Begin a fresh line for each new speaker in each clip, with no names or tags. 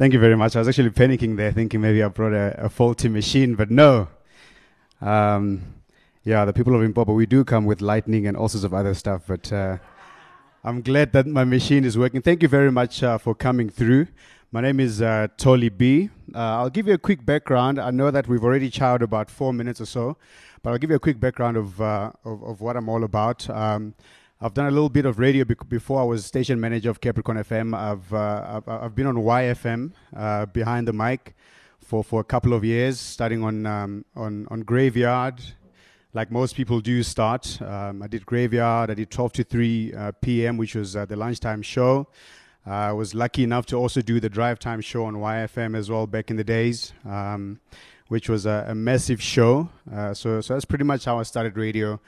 Thank you very much. I was actually panicking there, thinking maybe I brought a, a faulty machine, but no. Um, yeah, the people of Limpopo, we do come with lightning and all sorts of other stuff, but uh, I'm glad that my machine is working. Thank you very much uh, for coming through. My name is uh, Tholi B. Uh, I'll give you a quick background. I know that we've already chowed about four minutes or so, but I'll give you a quick background of, uh, of, of, what I'm all about. Um, I've done a little bit of radio before I was station manager of Capricorn FM. I've, uh, I've, I've, been on YFM uh, behind the mic for, for a couple of years, starting on, um, on, on Graveyard, like most people do start. Um, I did Graveyard, I did 12 to 3 uh, p.m., which was uh, the lunchtime show. Uh, I was lucky enough to also do the drive time show on YFM as well back in the days, um, which was a, a massive show. Uh, so, so that's pretty much how I started radio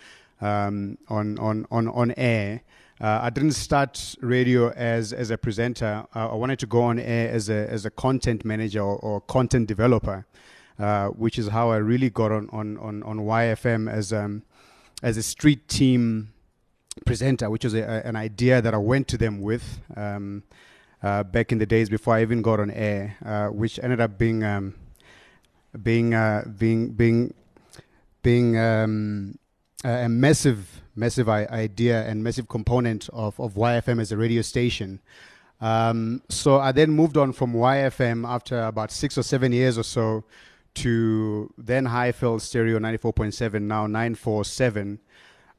um, on, on, on, on air. Uh, I didn't start radio as, as a presenter. Uh, I wanted to go on air as a, as a content manager or, or content developer, uh, which is how I really got on, on, on, on YFM as, um, as a street team presenter, which was a, a, an idea that I went to them with um, uh, back in the days before I even got on air, uh, which ended up being um, being uh, being being being um, a massive, massive idea and massive component of, of YFM as a radio station. Um, so I then moved on from YFM after about six or seven years or so to then Highveld Stereo 94.7, now 947,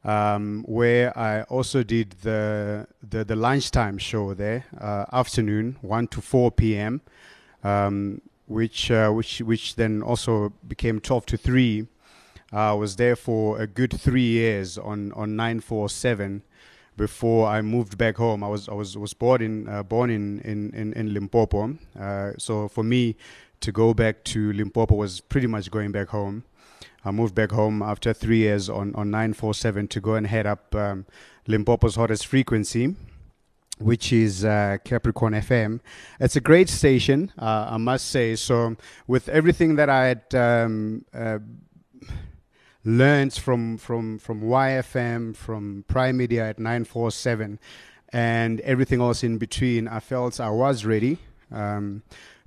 um, where I also did the, the, the lunchtime show there, uh, afternoon, 1 to 4 p.m., um, which, uh, which, which then also became 12 to 3 I was there for a good three years on, on 947 before I moved back home. I was I was was born in uh, born in in in, in Limpopo. Uh, so for me to go back to Limpopo was pretty much going back home. I moved back home after three years on on 947 to go and head up um, Limpopo's hottest frequency. Which is uh, Capricorn FM. It's a great station, uh, I must say. So, with everything that I had um, uh, learned from from from YFM, from Prime Media at 947, and everything else in between, I felt I was ready. Um,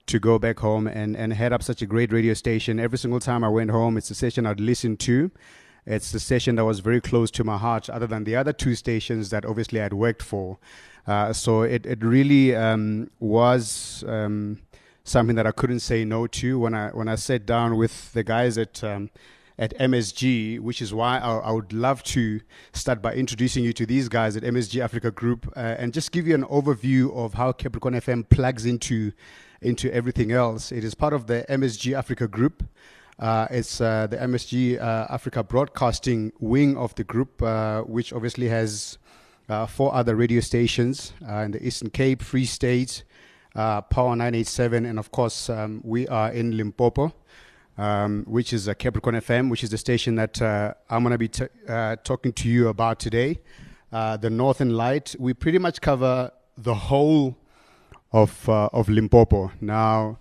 to go back home and, and head up such a great radio station. Every single time I went home, it's a station I'd listen to. It's the station that was very close to my heart, other than the other two stations that obviously I'd worked for. Uh, so it, it really um, was um, something that I couldn't say no to when I when I sat down with the guys at um, at MSG, which is why I, I, would love to start by introducing you to these guys at MSG Africa Group uh, and just give you an overview of how Capricorn FM plugs into into everything else. It is part of the MSG Africa Group. Uh, it's uh, the MSG uh, Africa Broadcasting wing of the group, uh, which obviously has uh, four other radio stations in the Eastern Cape, Free State, Power 987, and of course, um, we are in Limpopo um, which is a Capricorn FM, which is the station that uh, I'm going to be t- uh, talking to you about today. Uh, the Northern Light. We pretty much cover the whole of uh, of Limpopo. Now,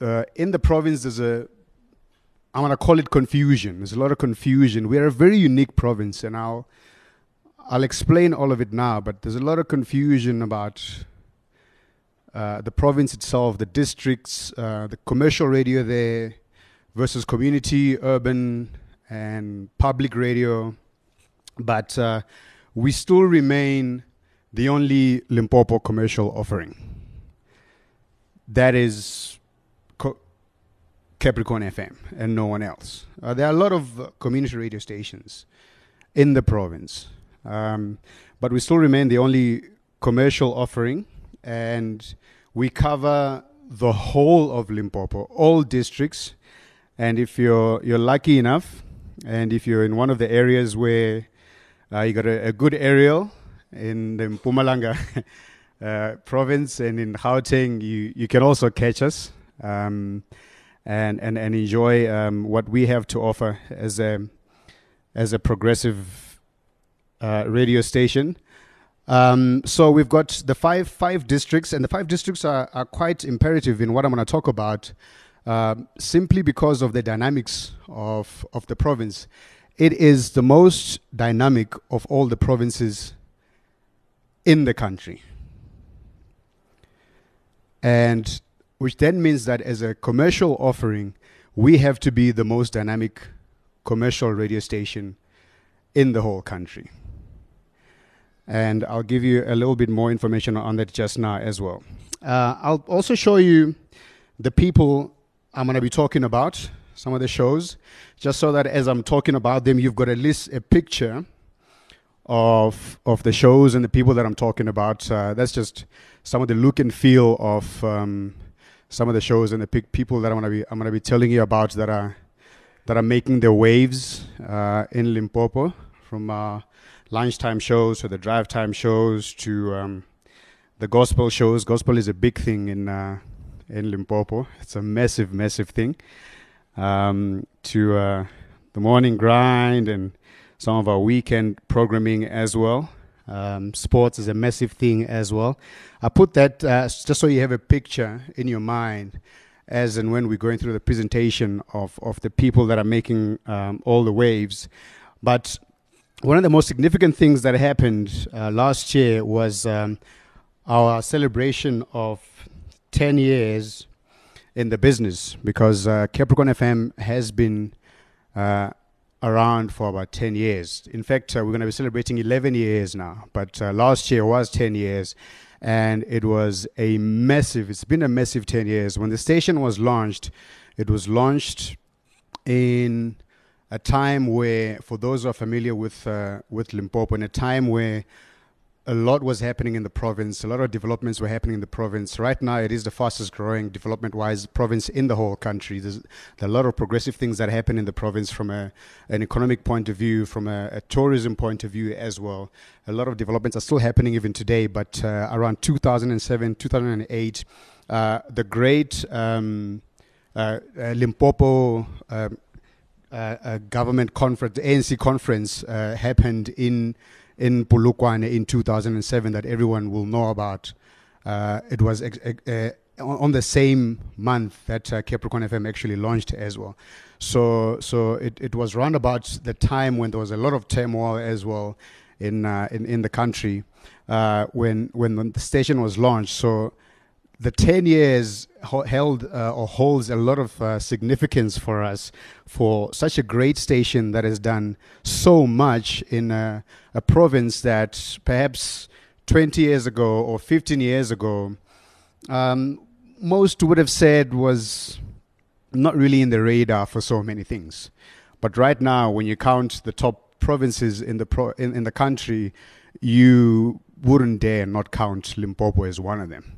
uh, in the province, there's a I'm going to call it confusion. There's a lot of confusion. We're a very unique province, and I'll I'll explain all of it now. But there's a lot of confusion about. Uh, the province itself, the districts, the commercial radio there, versus community, urban, and public radio. But uh, we still remain the only Limpopo commercial offering. That is Co- Capricorn FM and no one else. Uh, there are a lot of uh, community radio stations in the province, um, but we still remain the only commercial offering, and we cover the whole of Limpopo, all districts, and if you're you're lucky enough, and if you're in one of the areas where uh, you got a, a, good aerial in the Mpumalanga uh, province and in Gauteng, you you can also catch us um, and and and enjoy um, what we have to offer as a as a progressive uh, radio station. Um, so we've got the five five districts, and the five districts are, are quite imperative in what I'm going to talk about um, simply because of the dynamics of, of the province. It is the most dynamic of all the provinces in the country. And which then means that as a commercial offering, we have to be the most dynamic commercial radio station in the whole country. And I'll give you a little bit more information on that just now as well. Uh, I'll also show you the people I'm going to be talking about, some of the shows, just so that as I'm talking about them, you've got at least a picture of of the shows and the people that I'm talking about. Uh, that's just some of the look and feel of um, some of the shows and the pe- people that I'm gonna be I'm gonna be telling you about that are that are making their waves uh, in Limpopo, from uh, lunchtime shows to the drive time shows to um, the gospel shows. Gospel is a big thing in uh, in Limpopo. It's a massive, massive thing. Um, to uh, the morning grind and some of our weekend programming as well. Um, sports is a massive thing as well. I put that uh, just so you have a picture in your mind as and when we're going through the presentation of, of the people that are making um, all the waves. But one of the most significant things that happened uh, last year was um, our celebration of 10 years in the business because uh, Capricorn FM has been uh, around for about 10 years. In fact, uh, we're going to be celebrating 11 years now, but uh, last year was 10 years. And it was a massive, it's been a massive 10 years. When the station was launched, it was launched in a time where, for those who are familiar with, uh, with Limpopo, in a time where a lot was happening in the province. A lot of developments were happening in the province. Right now, it is the fastest growing development wise province in the whole country. There's, there a lot of progressive things that happen in the province from a, an economic point of view, from a, a, tourism point of view as well. A lot of developments are still happening even today, but uh, around 2007, 2008, uh, the great um, uh, uh Limpopo. Um, uh, government conference, the ANC conference, uh, happened in in Polokwane in 2007 that everyone will know about. Uh, it was ex- uh, on the same month that uh, Capricorn FM actually launched as well. So, so it, it was around about the time when there was a lot of turmoil as well in uh, in, in the country uh, when when the station was launched. So the 10 years held uh, or holds a lot of uh, significance for us for such a great station that has done so much in a, a, province that perhaps 20 years ago or 15 years ago um, most would have said was not really in the radar for so many things. But right now when you count the top provinces in the pro- in, in the country you wouldn't dare not count limpopo as one of them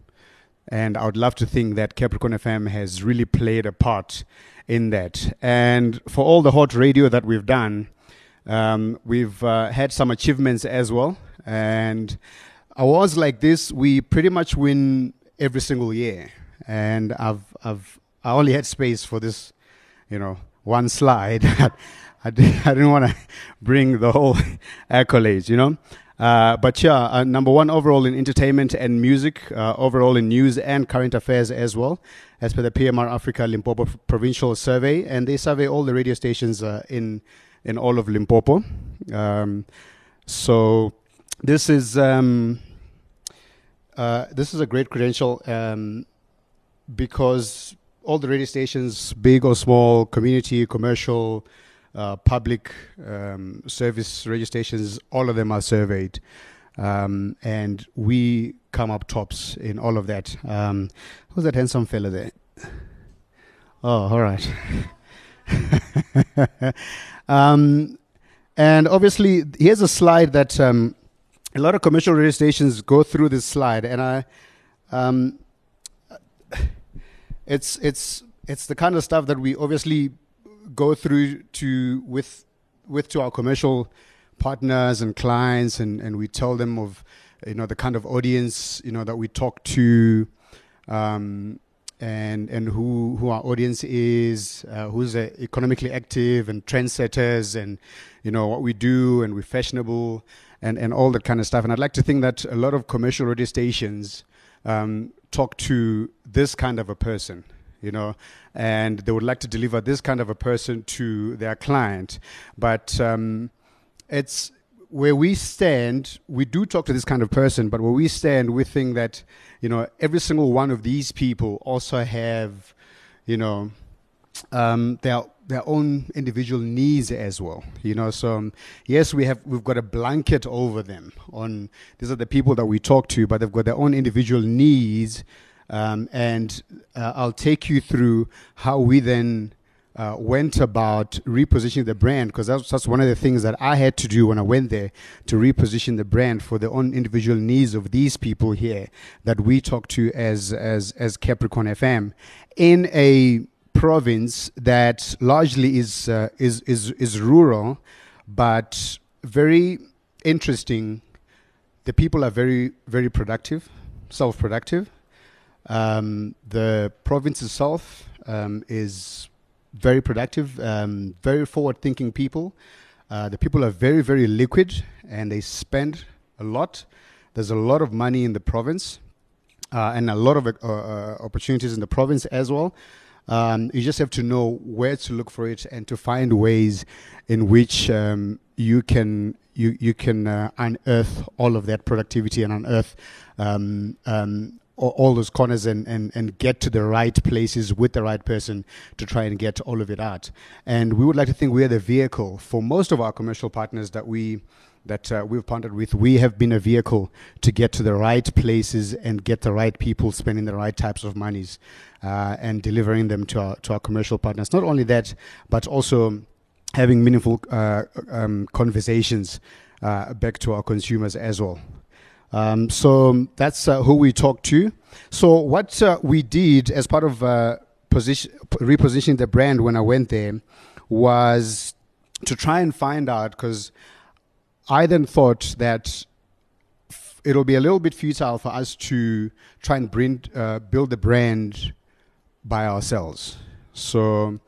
and I would love to think that Capricorn FM has really played a part in that. And for all the hot radio that we've done, um, we've uh, had some achievements as well. And awards like this, we pretty much win every single year. And I've, I've, I only had space for this, you know, one slide. I, did, I didn't want to bring the whole accolades, you know. Uh, but yeah, uh, number one overall in entertainment and music, uh, overall in news and current affairs as well, as per the PMR Africa Limpopo Provincial Survey, and they survey all the radio stations uh, in in all of Limpopo. Um, so this is um, uh, this is a great credential um, because all the radio stations, big or small, community, commercial uh, public um, service registrations, all of them are surveyed. Um, and we come up tops in all of that. Um, who's that handsome fella there? Oh, all right. um, and obviously, here's a slide that um, a lot of commercial radio stations go through this slide, and I, um, it's it's it's the kind of stuff that we obviously go through to with with to our commercial partners and clients and, and we tell them of you know the kind of audience you know that we talk to um, and and who who our audience is uh, who's uh, economically active and trendsetters and you know what we do and we're fashionable and and all that kind of stuff. And I'd like to think that a lot of commercial radio stations um, talk to this kind of a person you know, and they would like to deliver this kind of a person to their client. But um, it's where we stand, we do talk to this kind of person, but where we stand, we think that, you know, every single one of these people also have, you know, um, their their own individual needs as well. You know, so um, yes, we have we've got a blanket over them. On these are the people that we talk to, but they've got their own individual needs, um, and uh, I'll take you through how we then uh, went about repositioning the brand because that's, that's one of the things that I had to do when I went there to reposition the brand for the own individual needs of these people here that we talk to as as as Capricorn FM in a province that largely is uh, is is is rural, but very interesting. The people are very very productive, self productive. Um, the province itself um, is very productive, um, very forward thinking people. Uh, the people are very, very liquid and they spend a lot. There's a lot of money in the province uh, and a lot of uh, uh opportunities in the province as well. Um, you just have to know where to look for it and to find ways in which um, you can you you can uh, unearth all of that productivity and unearth um, um all those corners and, and, and get to the right places with the right person to try and get all of it out. And we would like to think we are the vehicle for most of our commercial partners that we that uh, we've partnered with. We have been a vehicle to get to the right places and get the right people spending the right types of monies uh, and delivering them to our to our commercial partners. Not only that, but also having meaningful uh, um, conversations uh, back to our consumers as well. Um, so that's uh, who we talked to. So what uh, we did as part of uh, position, repositioning the brand when I went there was to try and find out because I then thought that it'll be a little bit futile for us to try and bring, uh, build the brand by ourselves. So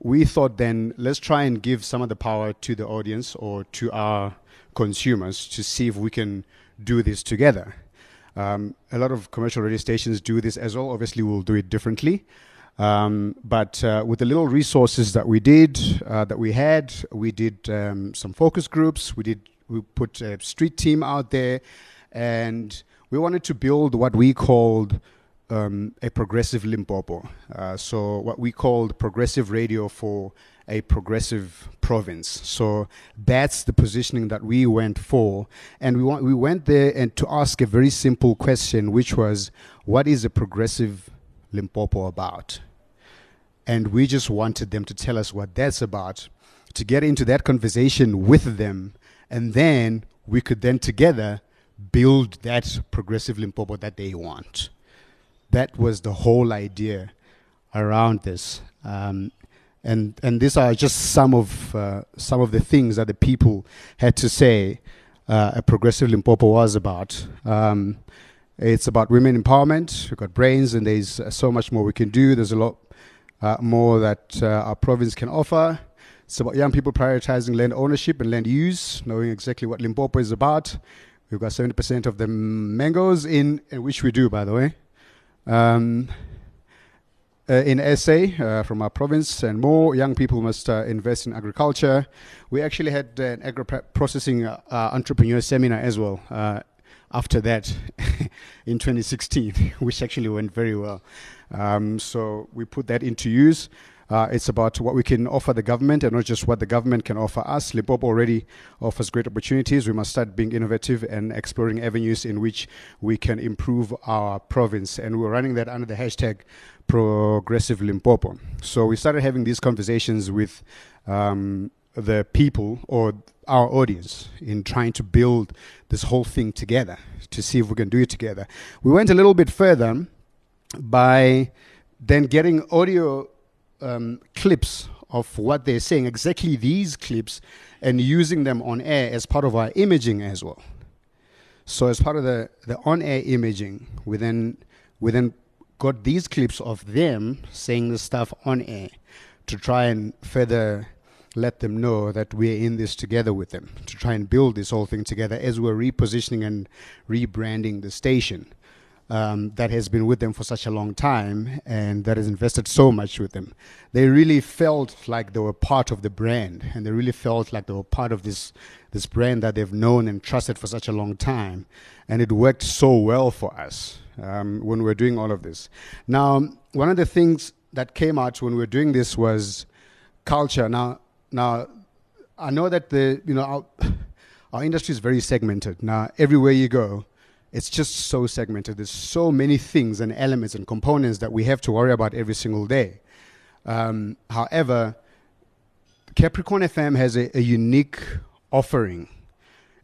we thought then let's try and give some of the power to the audience or to our consumers to see if we can do this together. Um, a lot of commercial radio stations do this as well. Obviously, we'll do it differently. Um, but uh, with the little resources that we did, uh, that we had, we did um, some focus groups. We did we put a street team out there, and we wanted to build what we called um, a progressive Limpopo. Uh, so what we called progressive radio for a progressive province. So that's the positioning that we went for. And we, want, we went there and to ask a very simple question, which was, what is a progressive Limpopo about? And we just wanted them to tell us what that's about, to get into that conversation with them, and then we could then together build that progressive Limpopo that they want. That was the whole idea around this. Um, and and these are just some of uh, some of the things that the people had to say. Uh, a progressive Limpopo was about. Um, it's about women empowerment. We've got brains, and there's uh, so much more we can do. There's a lot uh, more that uh, our province can offer. It's about young people prioritizing land ownership and land use, knowing exactly what Limpopo is about. We've got 70% of the mangoes in, in which we do, by the way. Um, uh, in SA uh, from our province, and more young people must uh, invest in agriculture. We actually had an agro processing entrepreneur seminar as well after that in 2016, which actually went very well. Um, so we put that into use. Uh, it's about what we can offer the government and not just what the government can offer us. Limpopo already offers great opportunities. We must start being innovative and exploring avenues in which we can improve our province. And we're running that under the hashtag Progressive Limpopo. So we started having these conversations with um, the people or our audience in trying to build this whole thing together to see if we can do it together. We went a little bit further by then getting audio um, clips of what they're saying, exactly these clips, and using them on air as part of our imaging as well. So as part of the, the on-air imaging, we then we then got these clips of them saying the stuff on air to try and further let them know that we're in this together with them, to try and build this whole thing together as we're repositioning and rebranding the station. Um, that has been with them for such a long time and that has invested so much with them. They really felt like they were part of the brand and they really felt like they were part of this, this brand that they've known and trusted for such a long time. And it worked so well for us um, when we were doing all of this. Now, one of the things that came out when we were doing this was culture. Now, now I know that the, you know, our, our industry is very segmented. Now, everywhere you go, it's just so segmented. There's so many things and elements and components that we have to worry about every single day. Um, however, Capricorn FM has a, a, unique offering,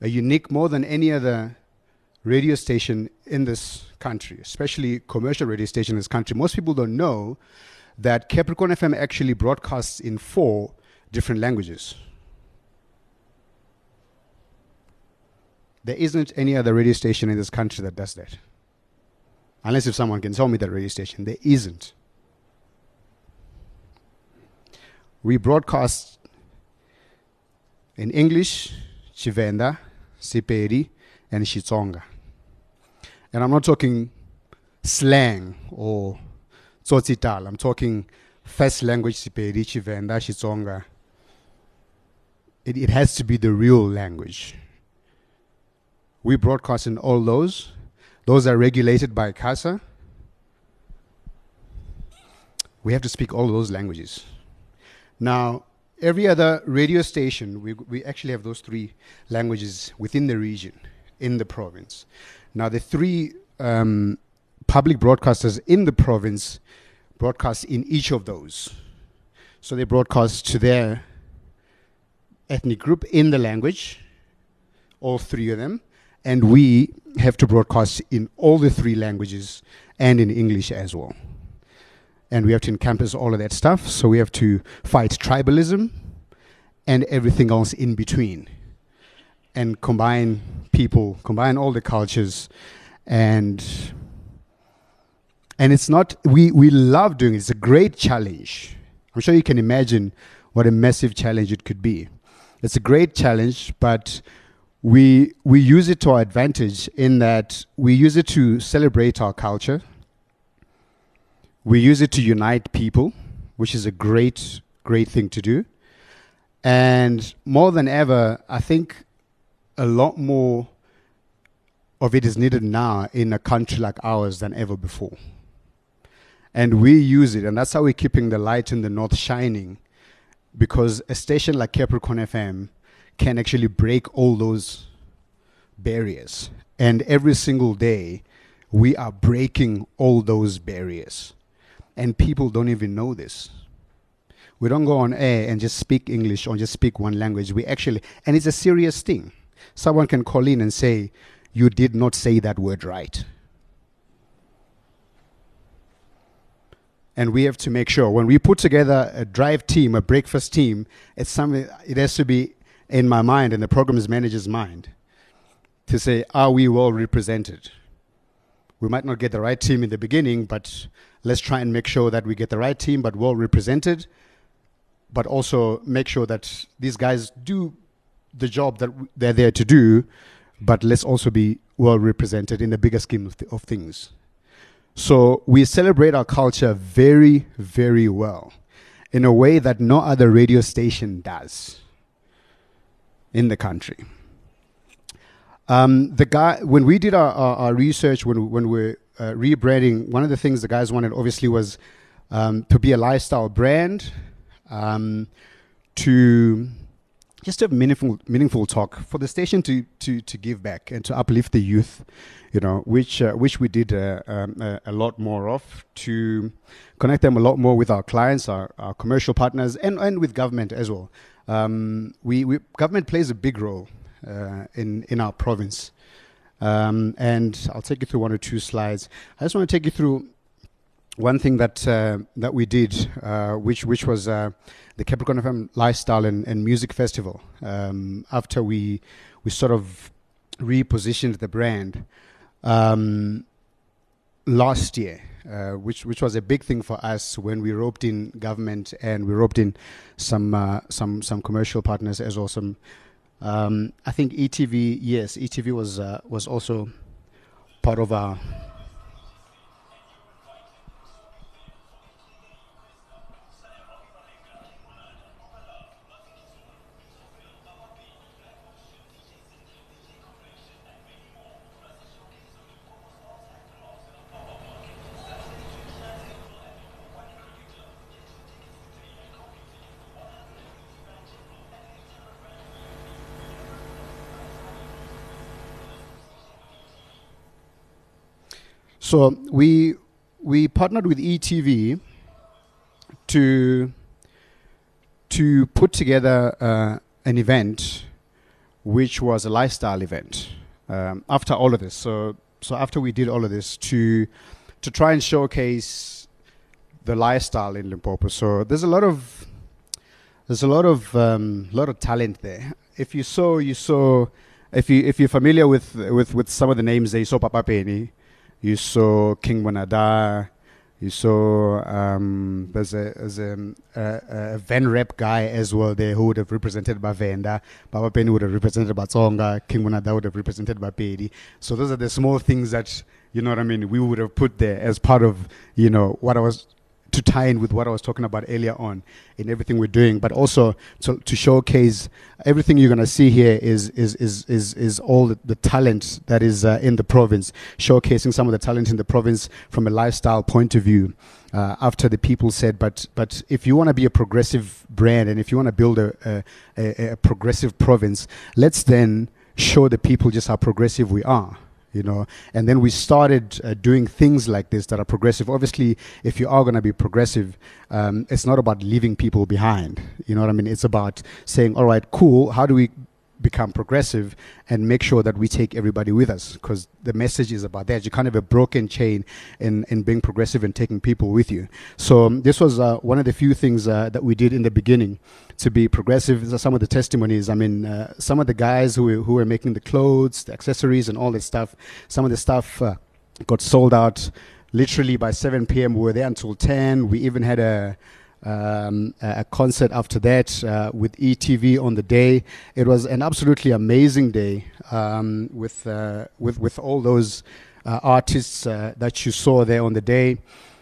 a unique more than any other radio station in this country, especially commercial radio station in this country. Most people don't know that Capricorn FM actually broadcasts in four different languages. There isn't any other radio station in this country that does that. Unless if someone can tell me that radio station, there isn't. We broadcast in English, Tshivenda, Sepedi, and Xitsonga. And I'm not talking slang or tsotsitaal. I'm talking first language Sepedi, Tshivenda, Xitsonga. It, it has to be the real language. We broadcast in all those. Those are regulated by CASA. We have to speak all those languages. Now, every other radio station, we, we actually have those three languages within the region, in the province. Now, the three um, public broadcasters in the province broadcast in each of those. So they broadcast to their ethnic group in the language, all three of them and we have to broadcast in all the three languages and in English as well. And we have to encompass all of that stuff. So we have to fight tribalism and everything else in between and combine people, combine all the cultures and and it's not we we love doing it. It's a great challenge. I'm sure you can imagine what a massive challenge it could be. It's a great challenge, but we we use it to our advantage in that we use it to celebrate our culture. We use it to unite people, which is a great great thing to do. And more than ever, I think a lot more of it is needed now in a country like ours than ever before. And we use it, and that's how we're keeping the light in the north shining. Because a station like Capricorn FM can actually break all those barriers. And every single day, we are breaking all those barriers. And people don't even know this. We don't go on air and just speak English or just speak one language. We actually, and it's a serious thing. Someone can call in and say, You did not say that word right. and we have to make sure when we put together a drive team, a breakfast team, it's something it has to be in my mind, in the program's manager's mind, to say, are we well represented? We might not get the right team in the beginning, but let's try and make sure that we get the right team, but well represented, but also make sure that these guys do the job that they're there to do, but let's also be well represented in the bigger scheme of, th- of things. So we celebrate our culture very, very well in a way that no other radio station does in the country. Um, the guy, when we did our, our, our research, when, when we're uh, rebranding, one of the things the guys wanted obviously was um, to be a lifestyle brand, um, to just have meaningful, meaningful talk for the station to, to, to give back and to uplift the youth, you know, which, uh, which we did uh, um, a lot more of to connect them a lot more with our clients, our, our commercial partners, and, and with government as well. Um, we, we, government plays a big role uh, in, in our province. Um, and I'll take you through one or two slides. I just want to take you through one thing that uh, that we did, uh, which which was uh, the Capricorn FM Lifestyle and, and Music Festival. Um, after we we sort of repositioned the brand um, last year, uh, which which was a big thing for us when we roped in government and we roped in some uh, some some commercial partners as well. Some, um, I think ETV, yes, ETV was uh, was also part of our So we we partnered with ETV to to put together uh, an event which was a lifestyle event. Um, after all of this, so so after we did all of this to to try and showcase the lifestyle in Limpopo. So there's a lot of there's a lot of um, lot of talent there. If you saw, you saw. If you if you're familiar with with with some of the names they saw Papa Penny, you saw King Monada, you saw um, there's a there's a, a, a Van Rep guy as well there who would have represented Bavenda. Papa Penny would have represented Batsonga. King Monada would have represented Bapedi. So those are the small things that you know what I mean. We would have put there as part of you know what I was to tie in with what I was talking about earlier on in everything we're doing, but also to, to showcase everything you're going to see here is, is, is, is, is all the, the talent that is uh, in the province, showcasing some of the talent in the province from a lifestyle point of view. Uh, after the people said, but but if you want to be a progressive brand and if you want to build a, a, a, a progressive province, let's then show the people just how progressive we are you know. And then we started uh, doing things like this that are progressive. Obviously if you are going to be progressive um, it's not about leaving people behind. You know what i mean? It's about saying all right cool. How do we become progressive and make sure that we take everybody with us because the message is about that. You can't have a broken chain in, in being progressive and taking people with you. So um, this was uh, one of the few things uh, that we did in the beginning to be progressive. Some of the testimonies. I mean uh, some of the guys who, were, who were making the clothes the accessories and all this stuff some of the stuff uh, got sold out literally by 7 p.m we were there until 10 we even had a um, a concert after that uh, with ETV on the day. It was an absolutely amazing day um, with, uh, with, with all those uh, artists uh, that you saw there on the day.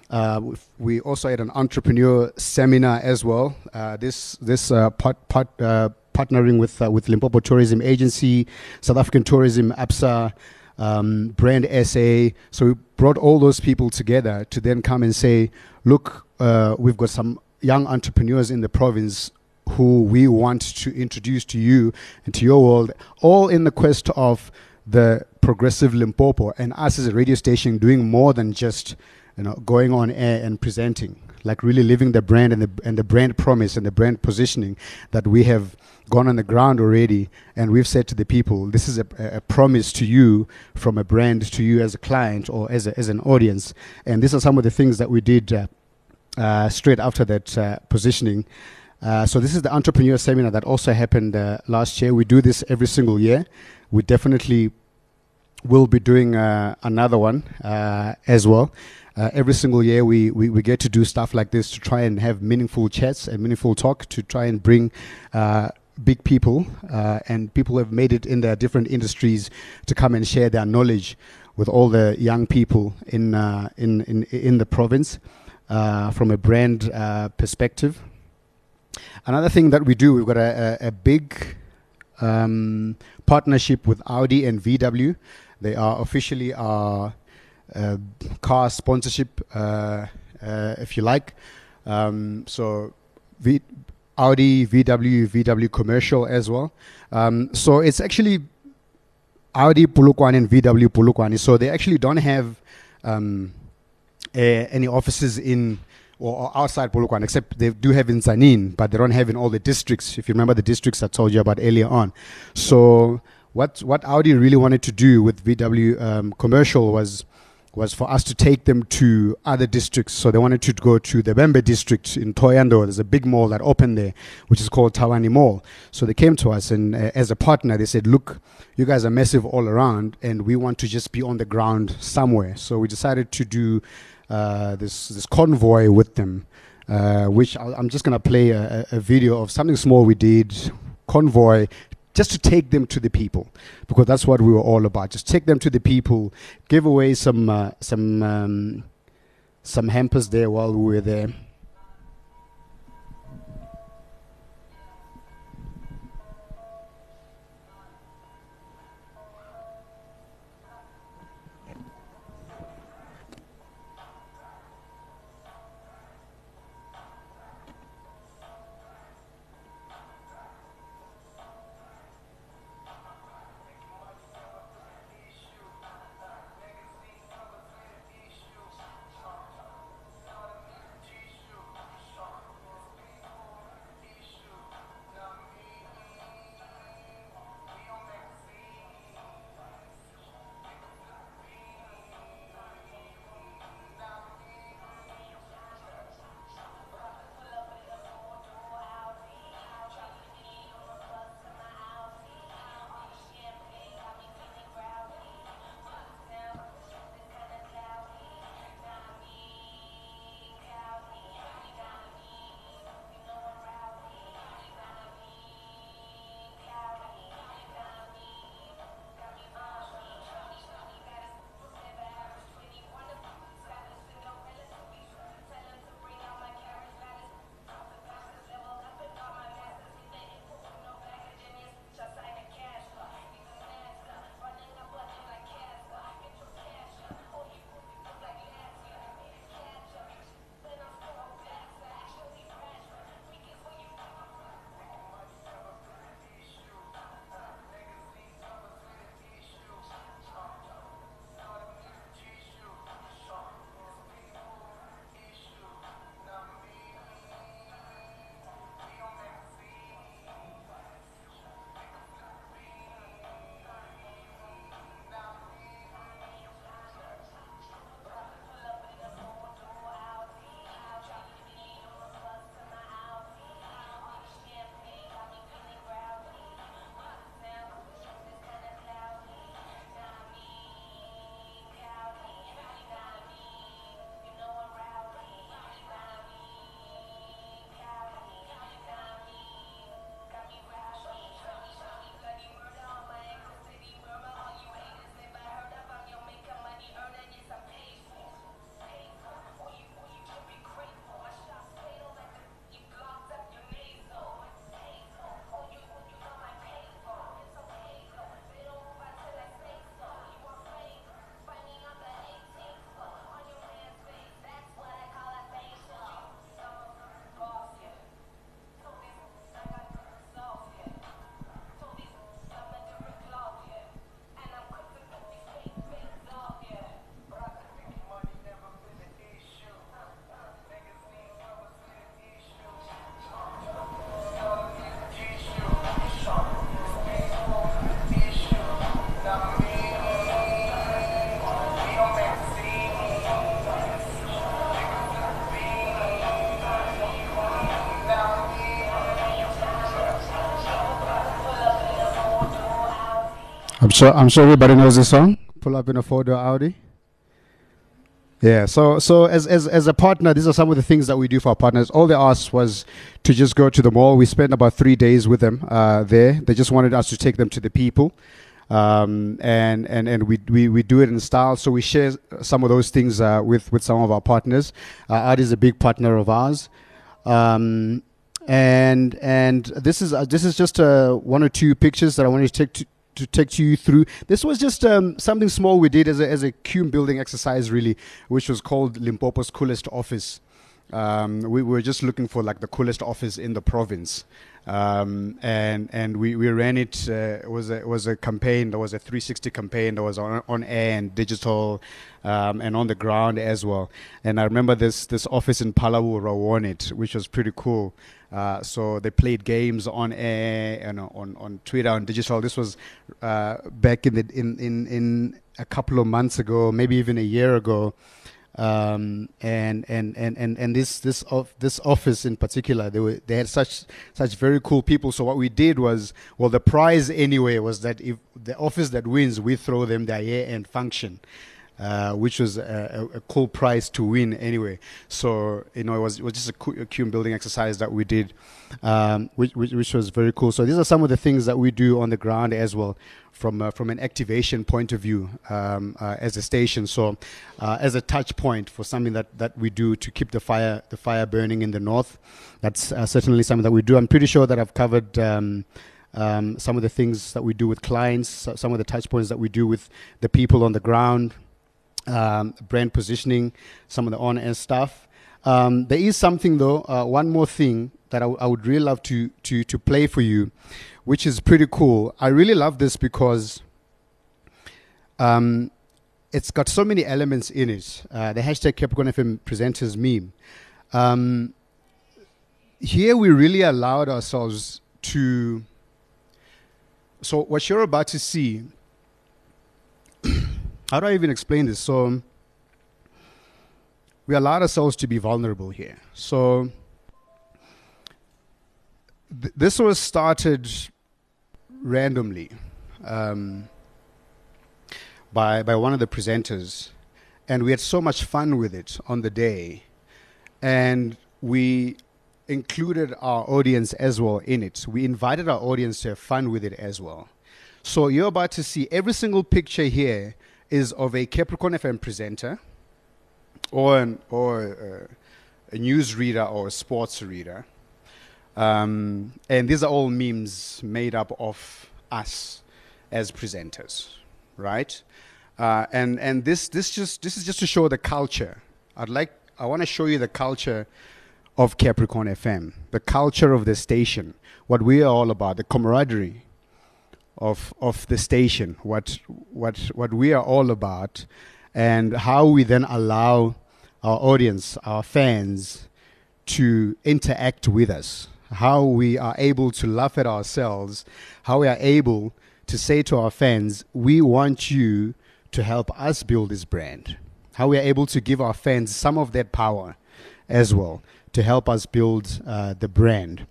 Uh, we also had an entrepreneur seminar as well. Uh, this this part, part, partnering with with Limpopo Tourism Agency, South African Tourism, APSA, um, Brand SA. So we brought all those people together to then come and say, look, uh, we've got some young entrepreneurs in the province who we want to introduce to you and to your world, all in the quest of the progressive Limpopo and us as a radio station doing more than just you know going on air and presenting, like really living the brand and the and the brand promise and the brand positioning that we have gone on the ground already. And we've said to the people this is a, a promise to you from a brand to you as a client or as, a, as an audience. And these are some of the things that we did uh, straight after that uh, positioning. Uh, so this is the entrepreneur seminar that also happened uh, last year. We do this every single year. We definitely will be doing uh, another one uh, as well. every single year, we, we, we get to do stuff like this to try and have meaningful chats and meaningful talk to try and bring big people and people who have made it in their different industries to come and share their knowledge with all the young people in in, in in the province uh, from a brand uh, perspective. Another thing that we do, we've got a, a, a big um, partnership with Audi and VW. They are officially our uh, car sponsorship, uh, uh, if you like. Um, so v- Audi, VW, VW commercial as well. Um, so it's actually Audi Polokwane and VW Polokwane. So they actually don't have um, any offices in or, outside Polokwane, except they do have in Tzaneen, but they don't have in all the districts. If you remember the districts I told you about earlier on. So what what Audi really wanted to do with VW um, commercial was was for us to take them to other districts. So they wanted to go to the Vhembe district in Thohoyandou. There's a big mall that opened there, which is called Thavhani Mall. So they came to us, and uh, as a partner, they said, "Look, you guys are massive all around, and we want to just be on the ground somewhere." So we decided to do uh, this this convoy with them, uh, which i am just gonna play a, a, video of something small we did convoy. Just to take them to the people, because that's what we were all about. Just take them to the people, give away some uh, some um, some hampers there while we were there. I'm sure I'm sure everybody knows this song. Pull up in a four-door Audi. Yeah, so so as, as as a partner, these are some of the things that we do for our partners. All they asked was to just go to the mall. We spent about three days with them uh, there. They just wanted us to take them to the people, um, and and and we, we we do it in style. So we share some of those things uh, with with some of our partners. Uh, Audi is a big partner of ours, um, and and this is uh, this is just uh, one or two pictures that I wanted to take to, to take you through. This was just um, something small we did as a, as a building exercise, really, which was called Limpopo's coolest office. Um, we were just looking for like the coolest office in the province, um, and and we, we ran it. Uh, it was a, it was a campaign. There was a 360 campaign that was on on air and digital, um, and on the ground as well. And I remember this this office in Phalaborwa won it, which was pretty cool. Uh, so they played games on air and on, on Twitter and digital. This was uh, back in the in, in in a couple of months ago, maybe even a year ago. Um, and, and, and, and, and this this of this office in particular, they were they had such such very cool people. So what we did was, well, the prize anyway was that if the office that wins, we throw them their year end function. Uh, which was a, a, a, cool prize to win anyway. So you know, it was it was just a, Cume building exercise that we did, um, which, which, which was very cool. So these are some of the things that we do on the ground as well, from uh, from an activation point of view um, uh, as a station. So uh, as a touch point for something that, that we do to keep the fire the fire burning in the north, that's uh, certainly something that we do. I'm pretty sure that I've covered. Um, um, some of the things that we do with clients, some of the touch points that we do with the people on the ground, um, brand positioning, some of the on-air stuff. Um, there is something though, uh, one more thing that I, w- I would really love to, to, to play for you, which is pretty cool. I really love this because um, it's got so many elements in it. Uh, the hashtag Capricorn FM presenters meme. Um, here we really allowed ourselves to. So what you're about to see how do I even explain this? So we allowed ourselves to be vulnerable here. So th- this was started randomly um, by by one of the presenters, and we had so much fun with it on the day, and we included our audience as well in it. We invited our audience to have fun with it as well. So you're about to see every single picture here is of a Capricorn FM presenter or an, or uh, a news reader or a sports reader. Um, and these are all memes made up of us as presenters, right? Uh, and and this this just this is just to show the culture. I'd like I want to show you the culture of Capricorn FM, the culture of the station, what we are all about, the camaraderie, of of the station, what what what we are all about, and how we then allow our audience, our fans, to interact with us. How we are able to laugh at ourselves, how we are able to say to our fans, "We want you to help us build this brand." How we are able to give our fans some of that power as well to help us build uh, the brand.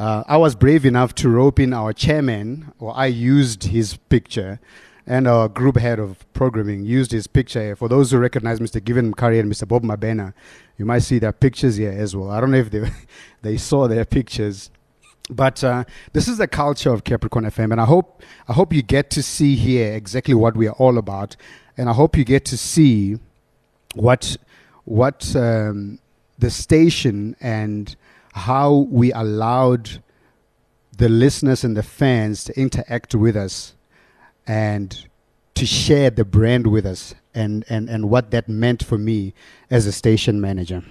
Uh, I was brave enough to rope in our chairman, or I used his picture, and our group head of programming used his picture. For those who recognize Mr. Given Mkhari and Mr. Bob Mabena, you might see their pictures here as well. I don't know if they, they saw their pictures. But uh, this is the culture of Capricorn FM, and I hope I hope you get to see here exactly what we are all about, and I hope you get to see what what um, the station and how we allowed the listeners and the fans to interact with us and to share the brand with us and, and, and what that meant for me as a station manager.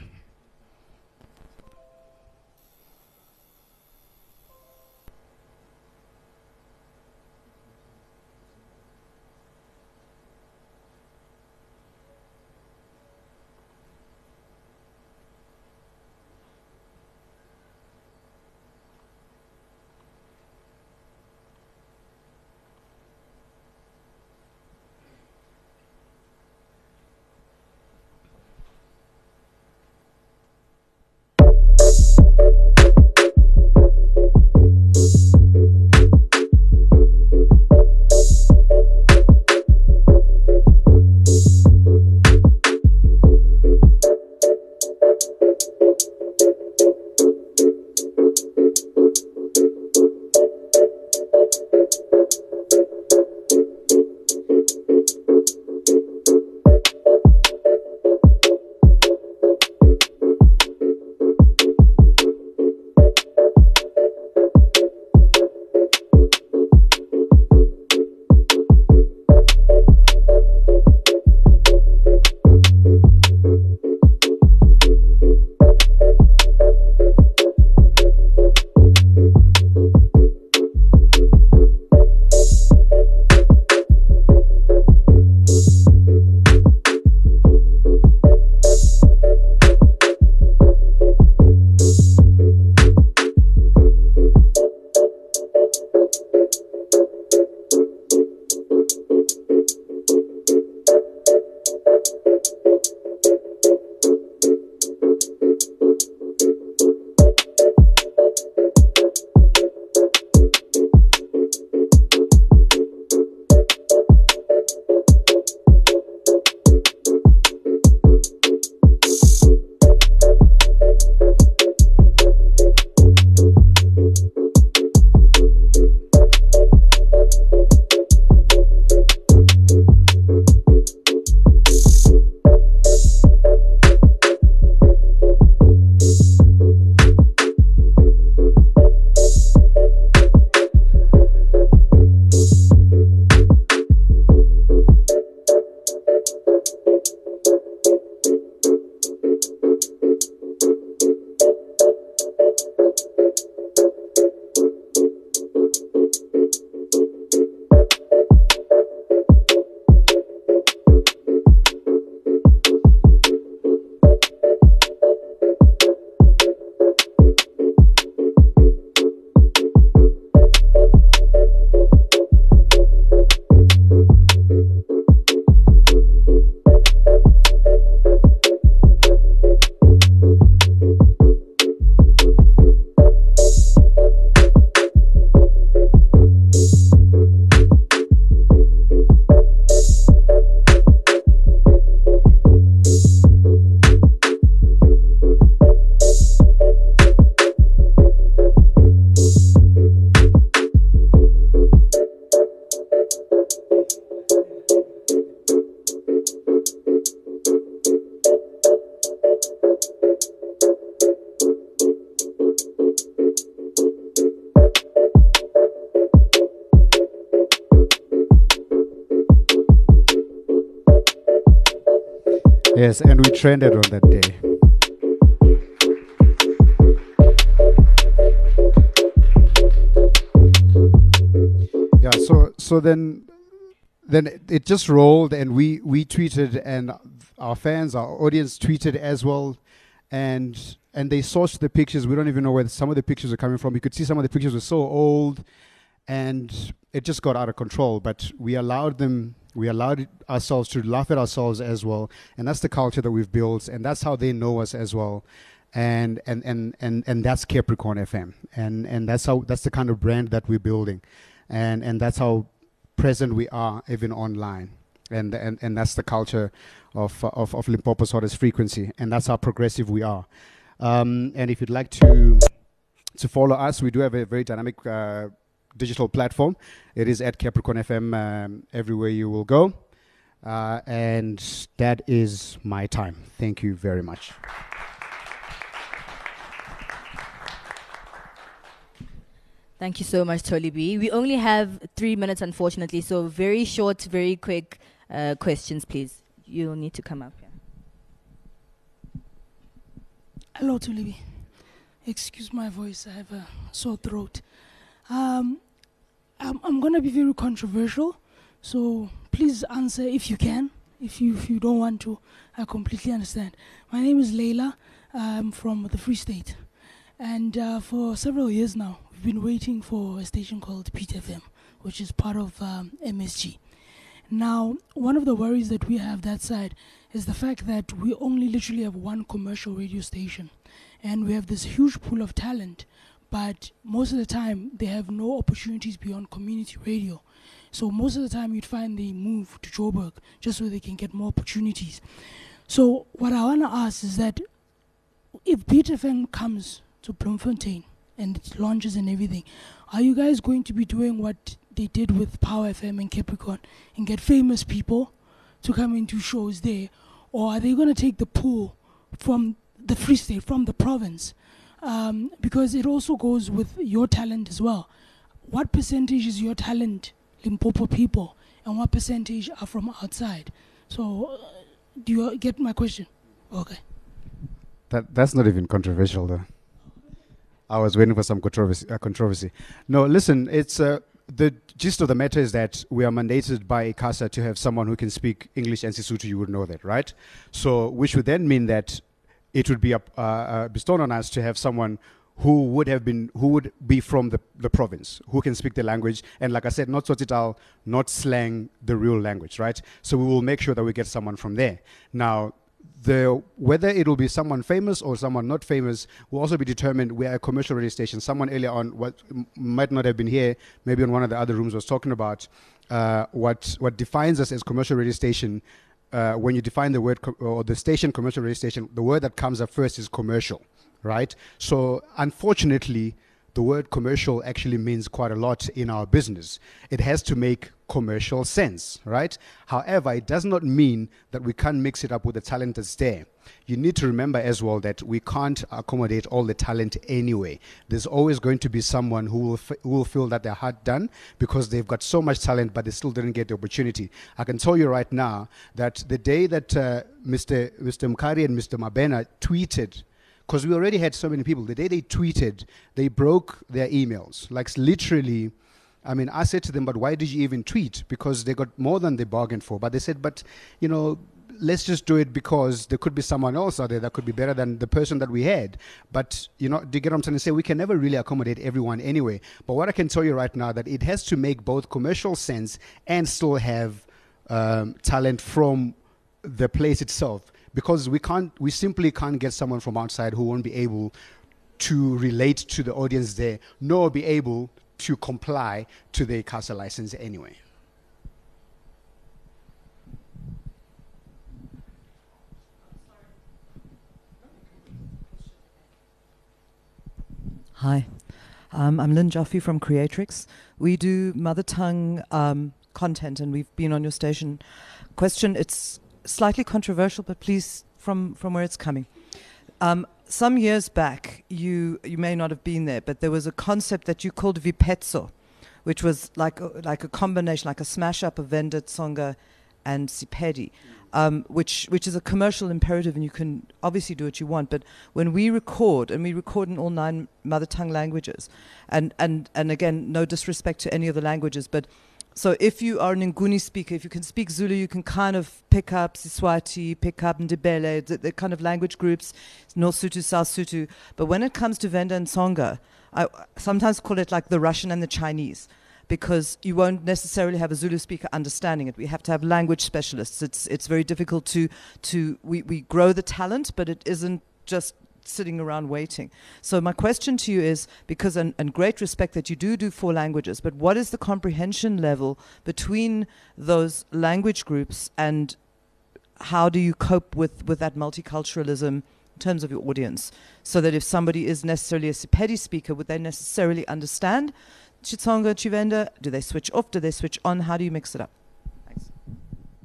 Yes, and we trended on that day. Yeah, so so then then it, just rolled and we we tweeted and our fans, our audience tweeted as well and and they sourced the pictures. We don't even know where some of the pictures are coming from. You could see some of the pictures were so old and it just got out of control, but we allowed them we allowed ourselves to laugh at ourselves as well. And that's the culture that we've built and that's how they know us as well. And and and and, and that's capricorn fm and and that's how that's the kind of brand that we're building. And and that's how present we are even online. And and, and that's the culture of of, of limpopo's hottest frequency. And that's how progressive we are. Um, and if you'd like to to follow us we do have a very dynamic uh, digital platform. It is at Capricorn FM um, everywhere you will go. Uh, and that is my time. Thank you very much.
Thank you so much, Tholi B. We only have three minutes, unfortunately, so very short, very quick uh, questions, please. You'll need to come up here.
Hello, Tholi B. Excuse my voice, I have a sore throat. Um, I'm, I'm going to be very controversial, so please answer if you can. If you, if you don't want to, I completely understand. My name is Leila. I'm from the Free State. And uh, for several years now, we've been waiting for a station called Beat FM, which is part of um, MSG. Now, one of the worries that we have that side is the fact that we only literally have one commercial radio station. And we have this huge pool of talent but most of the time they have no opportunities beyond community radio. So most of the time you'd find they move to Joburg just so they can get more opportunities. So what I want to ask is that if Beat FM comes to Bloemfontein and it launches and everything, are you guys going to be doing what they did with Power FM and Capricorn and get famous people to come into shows there, or are they going to take the pool from the Free State, from the province? Um, because it also goes with your talent as well. What percentage is your talent, Limpopo people, and what percentage are from outside? So, uh, do you get my question? Okay.
That that's not even controversial though. I was waiting for some controversy. Uh, controversy. No, listen. It's uh, the gist of the matter is that we are mandated by ICASA to have someone who can speak English and Sesotho. You would know that, right? So, which would then mean that it would be uh, uh, bestowed on us to have someone who would have been who would be from the, the province who can speak the language and like i said not tsotsitaal not slang the real language right so we will make sure that we get someone from there now the whether it'll be someone famous or someone not famous will also be determined. We are a commercial radio station. Someone earlier on what might not have been here, maybe in one of the other rooms, was talking about uh, what what defines us as commercial radio station. Uh, when you define the word or the station commercial radio station, the word that comes up first is commercial, right? So unfortunately, the word commercial actually means quite a lot in our business. It has to make commercial sense, right? However, it does not mean that we can't mix it up with the talent that's there. You need to remember as well that we can't accommodate all the talent anyway. There's always going to be someone who will, f- who will feel that they're hard done because they've got so much talent, but they still didn't get the opportunity. I can tell you right now that the day that uh, Mr. Mr. Mkhari and Mr. Mabena tweeted because we already had so many people. The day they tweeted, they broke their emails. Like literally, I mean, I said to them, but why did you even tweet? Because they got more than they bargained for. But they said, but, you know, let's just do it because there could be someone else out there that could be better than the person that we had. But, you know, do you get what I'm trying to say? We can never really accommodate everyone anyway. But what I can tell you right now that it has to make both commercial sense and still have um, talent from the place itself because we can't we simply can't get someone from outside who won't be able to relate to the audience there nor be able to comply to the ICASA license anyway.
Hi, um, I'm Lynn Jaffe from Creatrix. We do mother tongue um, content, and we've been on your station. Question: It's slightly controversial, but please, from from where it's coming. Um, some years back, you you may not have been there, but there was a concept that you called vipetso, which was like a, like a combination, like a smash up of Venda, Tsonga, and Sepedi, um, which which is a commercial imperative, and you can obviously do what you want. But when we record, and we record in all nine mother tongue languages, and and and again, no disrespect to any of the languages, but so if you are an Nguni speaker, if you can speak Zulu, you can kind of pick up Siswati, pick up Ndebele, the, the kind of language groups, North Sotho, South Sotho. But when it comes to Venda and Tsonga, I sometimes call it like the Russian and the Chinese because you won't necessarily have a Zulu speaker understanding it. We have to have language specialists. It's it's very difficult to to we, we grow the talent, but it isn't just sitting around waiting. So my question to you is because and, and great respect that you do do four languages, but what is the comprehension level between those language groups and how do you cope with, with that multiculturalism in terms of your audience? So that if somebody is necessarily a Sepedi speaker, would they necessarily understand Xitsonga, Tshivenda? Do they switch off? Do they switch on? How do you mix it up?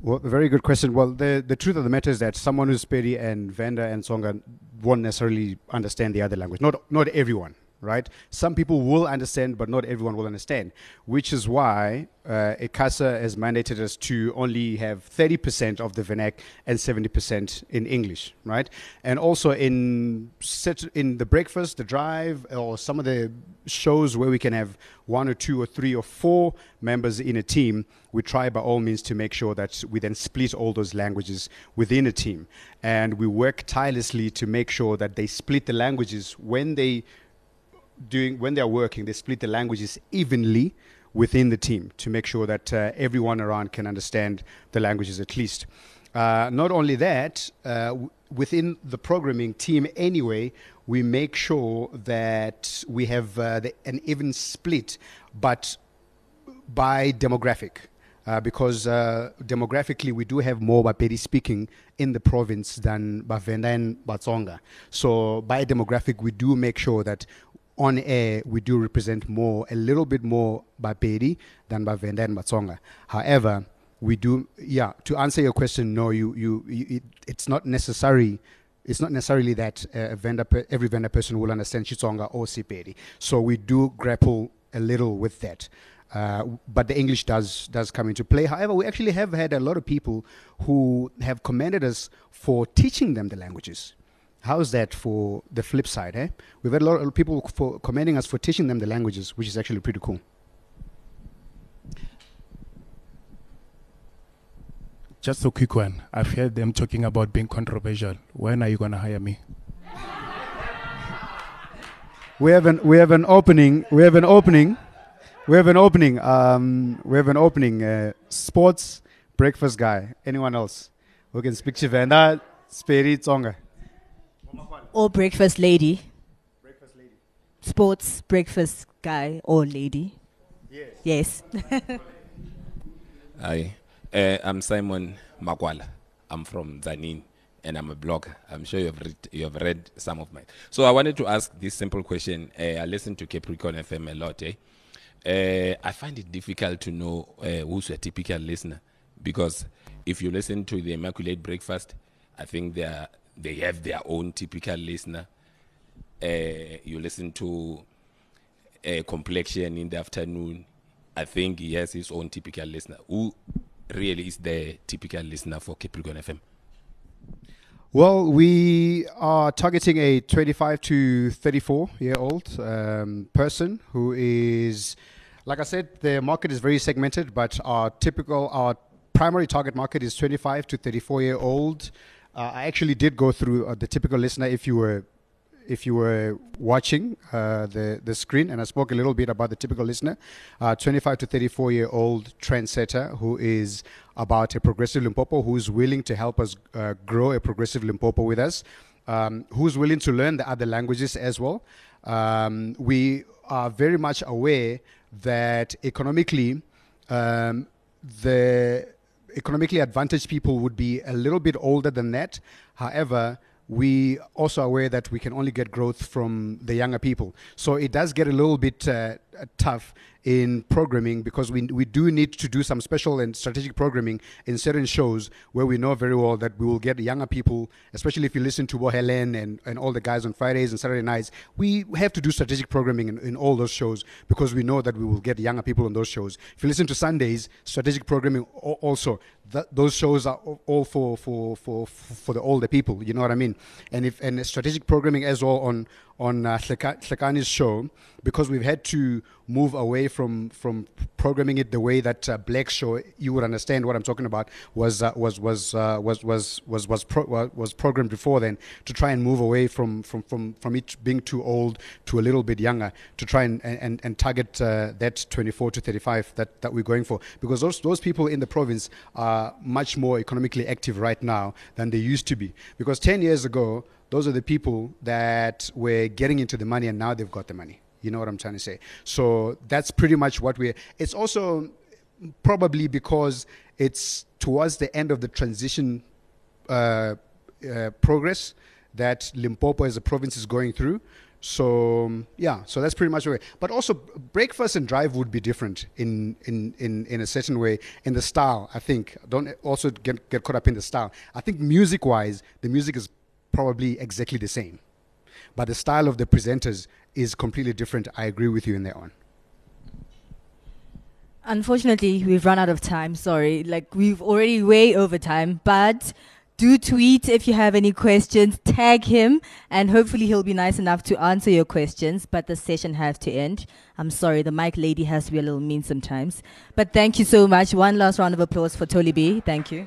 Well, a very good question. Well, the, the truth of the matter is that someone who's Pedi and Venda and Tsonga won't necessarily understand the other language. Not, not everyone, right? Some people will understand, but not everyone will understand, which is why uh, ICASA has mandated us to only have 30% of the VNAC and 70% in English, right? And also in set, in the breakfast, the drive, or some of the shows where we can have one or two or three or four members in a team, we try by all means to make sure that we then split all those languages within a team. And we work tirelessly to make sure that they split the languages when they doing when they're working, they split the languages evenly within the team to make sure that uh, everyone around can understand the languages at least. Uh, not only that, uh, w- within the programming team anyway, we make sure that we have uh, the, an even split, but by demographic. uh, because uh, demographically we do have more Bapedi speaking in the province than Bavenda and Batsonga. So by demographic, we do make sure that on air we do represent more, a little bit more—by Bapedi than Bavenda and Batsonga. However, we do, yeah. To answer your question, no, you, you, you it, it's not necessary. It's not necessarily that uh, a Venda per, every Venda person will understand Xitsonga or Sepedi. So we do grapple a little with that. Uh, but the English does does come into play. However, we actually have had a lot of people who have commended us for teaching them the languages. How's that for the flip side? Eh? We've had a lot of people for commending us for teaching them the languages, which is actually pretty cool.
Just a quick one. I've heard them talking about being controversial. When are you going to hire me?
We have an we have an opening. We have an opening. We have an opening. Um, we have an opening. Uh, sports breakfast guy. Anyone else who can speak Tshivenda, Speri, Tsonga?
Or breakfast lady. Breakfast lady. Sports breakfast guy or lady. Yes. Yes.
Hi, uh, I'm Simon Makwala. I'm from Tzaneen and I'm a blogger. I'm sure you have read, you have read some of mine. So I wanted to ask this simple question. Uh, I listen to Capricorn FM a lot. Eh? Uh, I find it difficult to know uh, who's a typical listener because if you listen to the Immaculate Breakfast, I think they are, they have their own typical listener. Uh, you listen to uh, Complexion in the afternoon. I think he has his own typical listener. Who really is the typical listener for Capricorn FM?
Well, we are targeting a 25 to 34 year old um, person who is, like I said, the market is very segmented, but our typical, our primary target market is 25 to 34 year old. Uh, I actually did go through uh, the typical listener if you were if you were watching uh, the the screen, and I spoke a little bit about the typical listener, uh, 25 to 34 year old trendsetter who is about a progressive Limpopo, who's willing to help us uh, grow a progressive Limpopo with us, um, who's willing to learn the other languages as well. Um, we are very much aware that economically, um, the economically advantaged people would be a little bit older than that. However, we also aware that we can only get growth from the younger people. So it does get a little bit uh, tough in programming because we, we do need to do some special and strategic programming in certain shows where we know very well that we will get younger people, especially if you listen to Helen and, and all the guys on Fridays and Saturday nights. We have to do strategic programming in, in all those shows because we know that we will get younger people on those shows. If you listen to Sundays, strategic programming also, th- those shows are all for, for, for, for the older people, you know what I mean? And if and strategic programming as well on on uh, show because we've had to move away from from programming it the way that uh, Black show you would understand what I'm talking about was uh, was was, uh, was was was was was programmed before then to try and move away from from from from it being too old to a little bit younger to try and and, and target uh, that 24 to 35 that that we're going for. Because those those people in the province are much more economically active right now than they used to be. Because 10 years ago those are the people that were getting into the money and now they've got the money. You know what I'm trying to say? So that's pretty much what we're. It's also probably because it's towards the end of the transition uh, uh, progress that Limpopo as a province is going through. So um, yeah, so that's pretty much way. But also, breakfast and drive would be different in, in, in, in a certain way in the style. I think don't also get get caught up in the style. I think music wise, the music is probably exactly the same. But the style of the presenters is completely different. I agree with you in that one.
Unfortunately, we've run out of time. Sorry. Like, we've already way over time. But do tweet if you have any questions, tag him, and hopefully he'll be nice enough to answer your questions. But the session has to end. I'm sorry, the mic lady has to be a little mean sometimes. But thank you so much. One last round of applause for Tholi B. Thank you.